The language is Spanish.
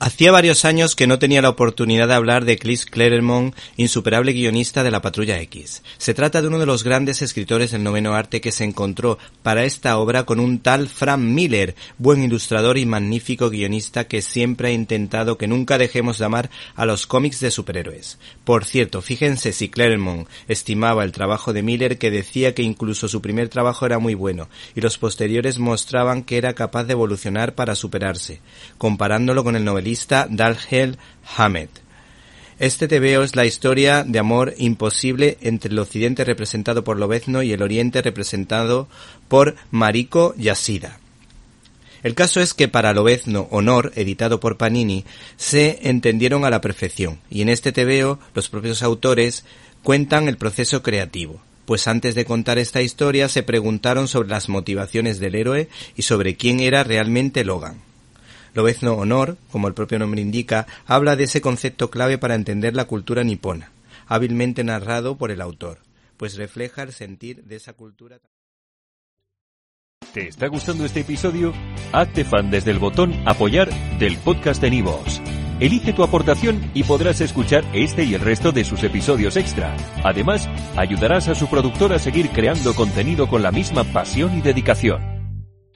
Hacía varios años que no tenía la oportunidad de hablar de Chris Claremont, insuperable guionista de la Patrulla X. Se trata de uno de los grandes escritores del noveno arte que se encontró para esta obra con un tal Frank Miller, buen ilustrador y magnífico guionista que siempre ha intentado que nunca dejemos de amar a los cómics de superhéroes. Por cierto, fíjense si Claremont estimaba el trabajo de Miller que decía que incluso su primer trabajo era muy bueno y los posteriores mostraban que era capaz de evolucionar para superarse, comparándolo con el novelista Dalhel Hamed. Este TVO es la historia de amor imposible entre el occidente representado por Lobezno y el oriente representado por Mariko Yasida. El caso es que para Lobezno Honor, editado por Panini, se entendieron a la perfección, y en este TVO los propios autores cuentan el proceso creativo, pues antes de contar esta historia se preguntaron sobre las motivaciones del héroe y sobre quién era realmente Logan. Lobezno Honor, como el propio nombre indica, habla de ese concepto clave para entender la cultura nipona, hábilmente narrado por el autor, pues refleja el sentir de esa cultura. ¿Te está gustando este episodio? Hazte fan desde el botón Apoyar del podcast de Nivos. Elige tu aportación y podrás escuchar este y el resto de sus episodios extra. Además, ayudarás a su productor a seguir creando contenido con la misma pasión y dedicación.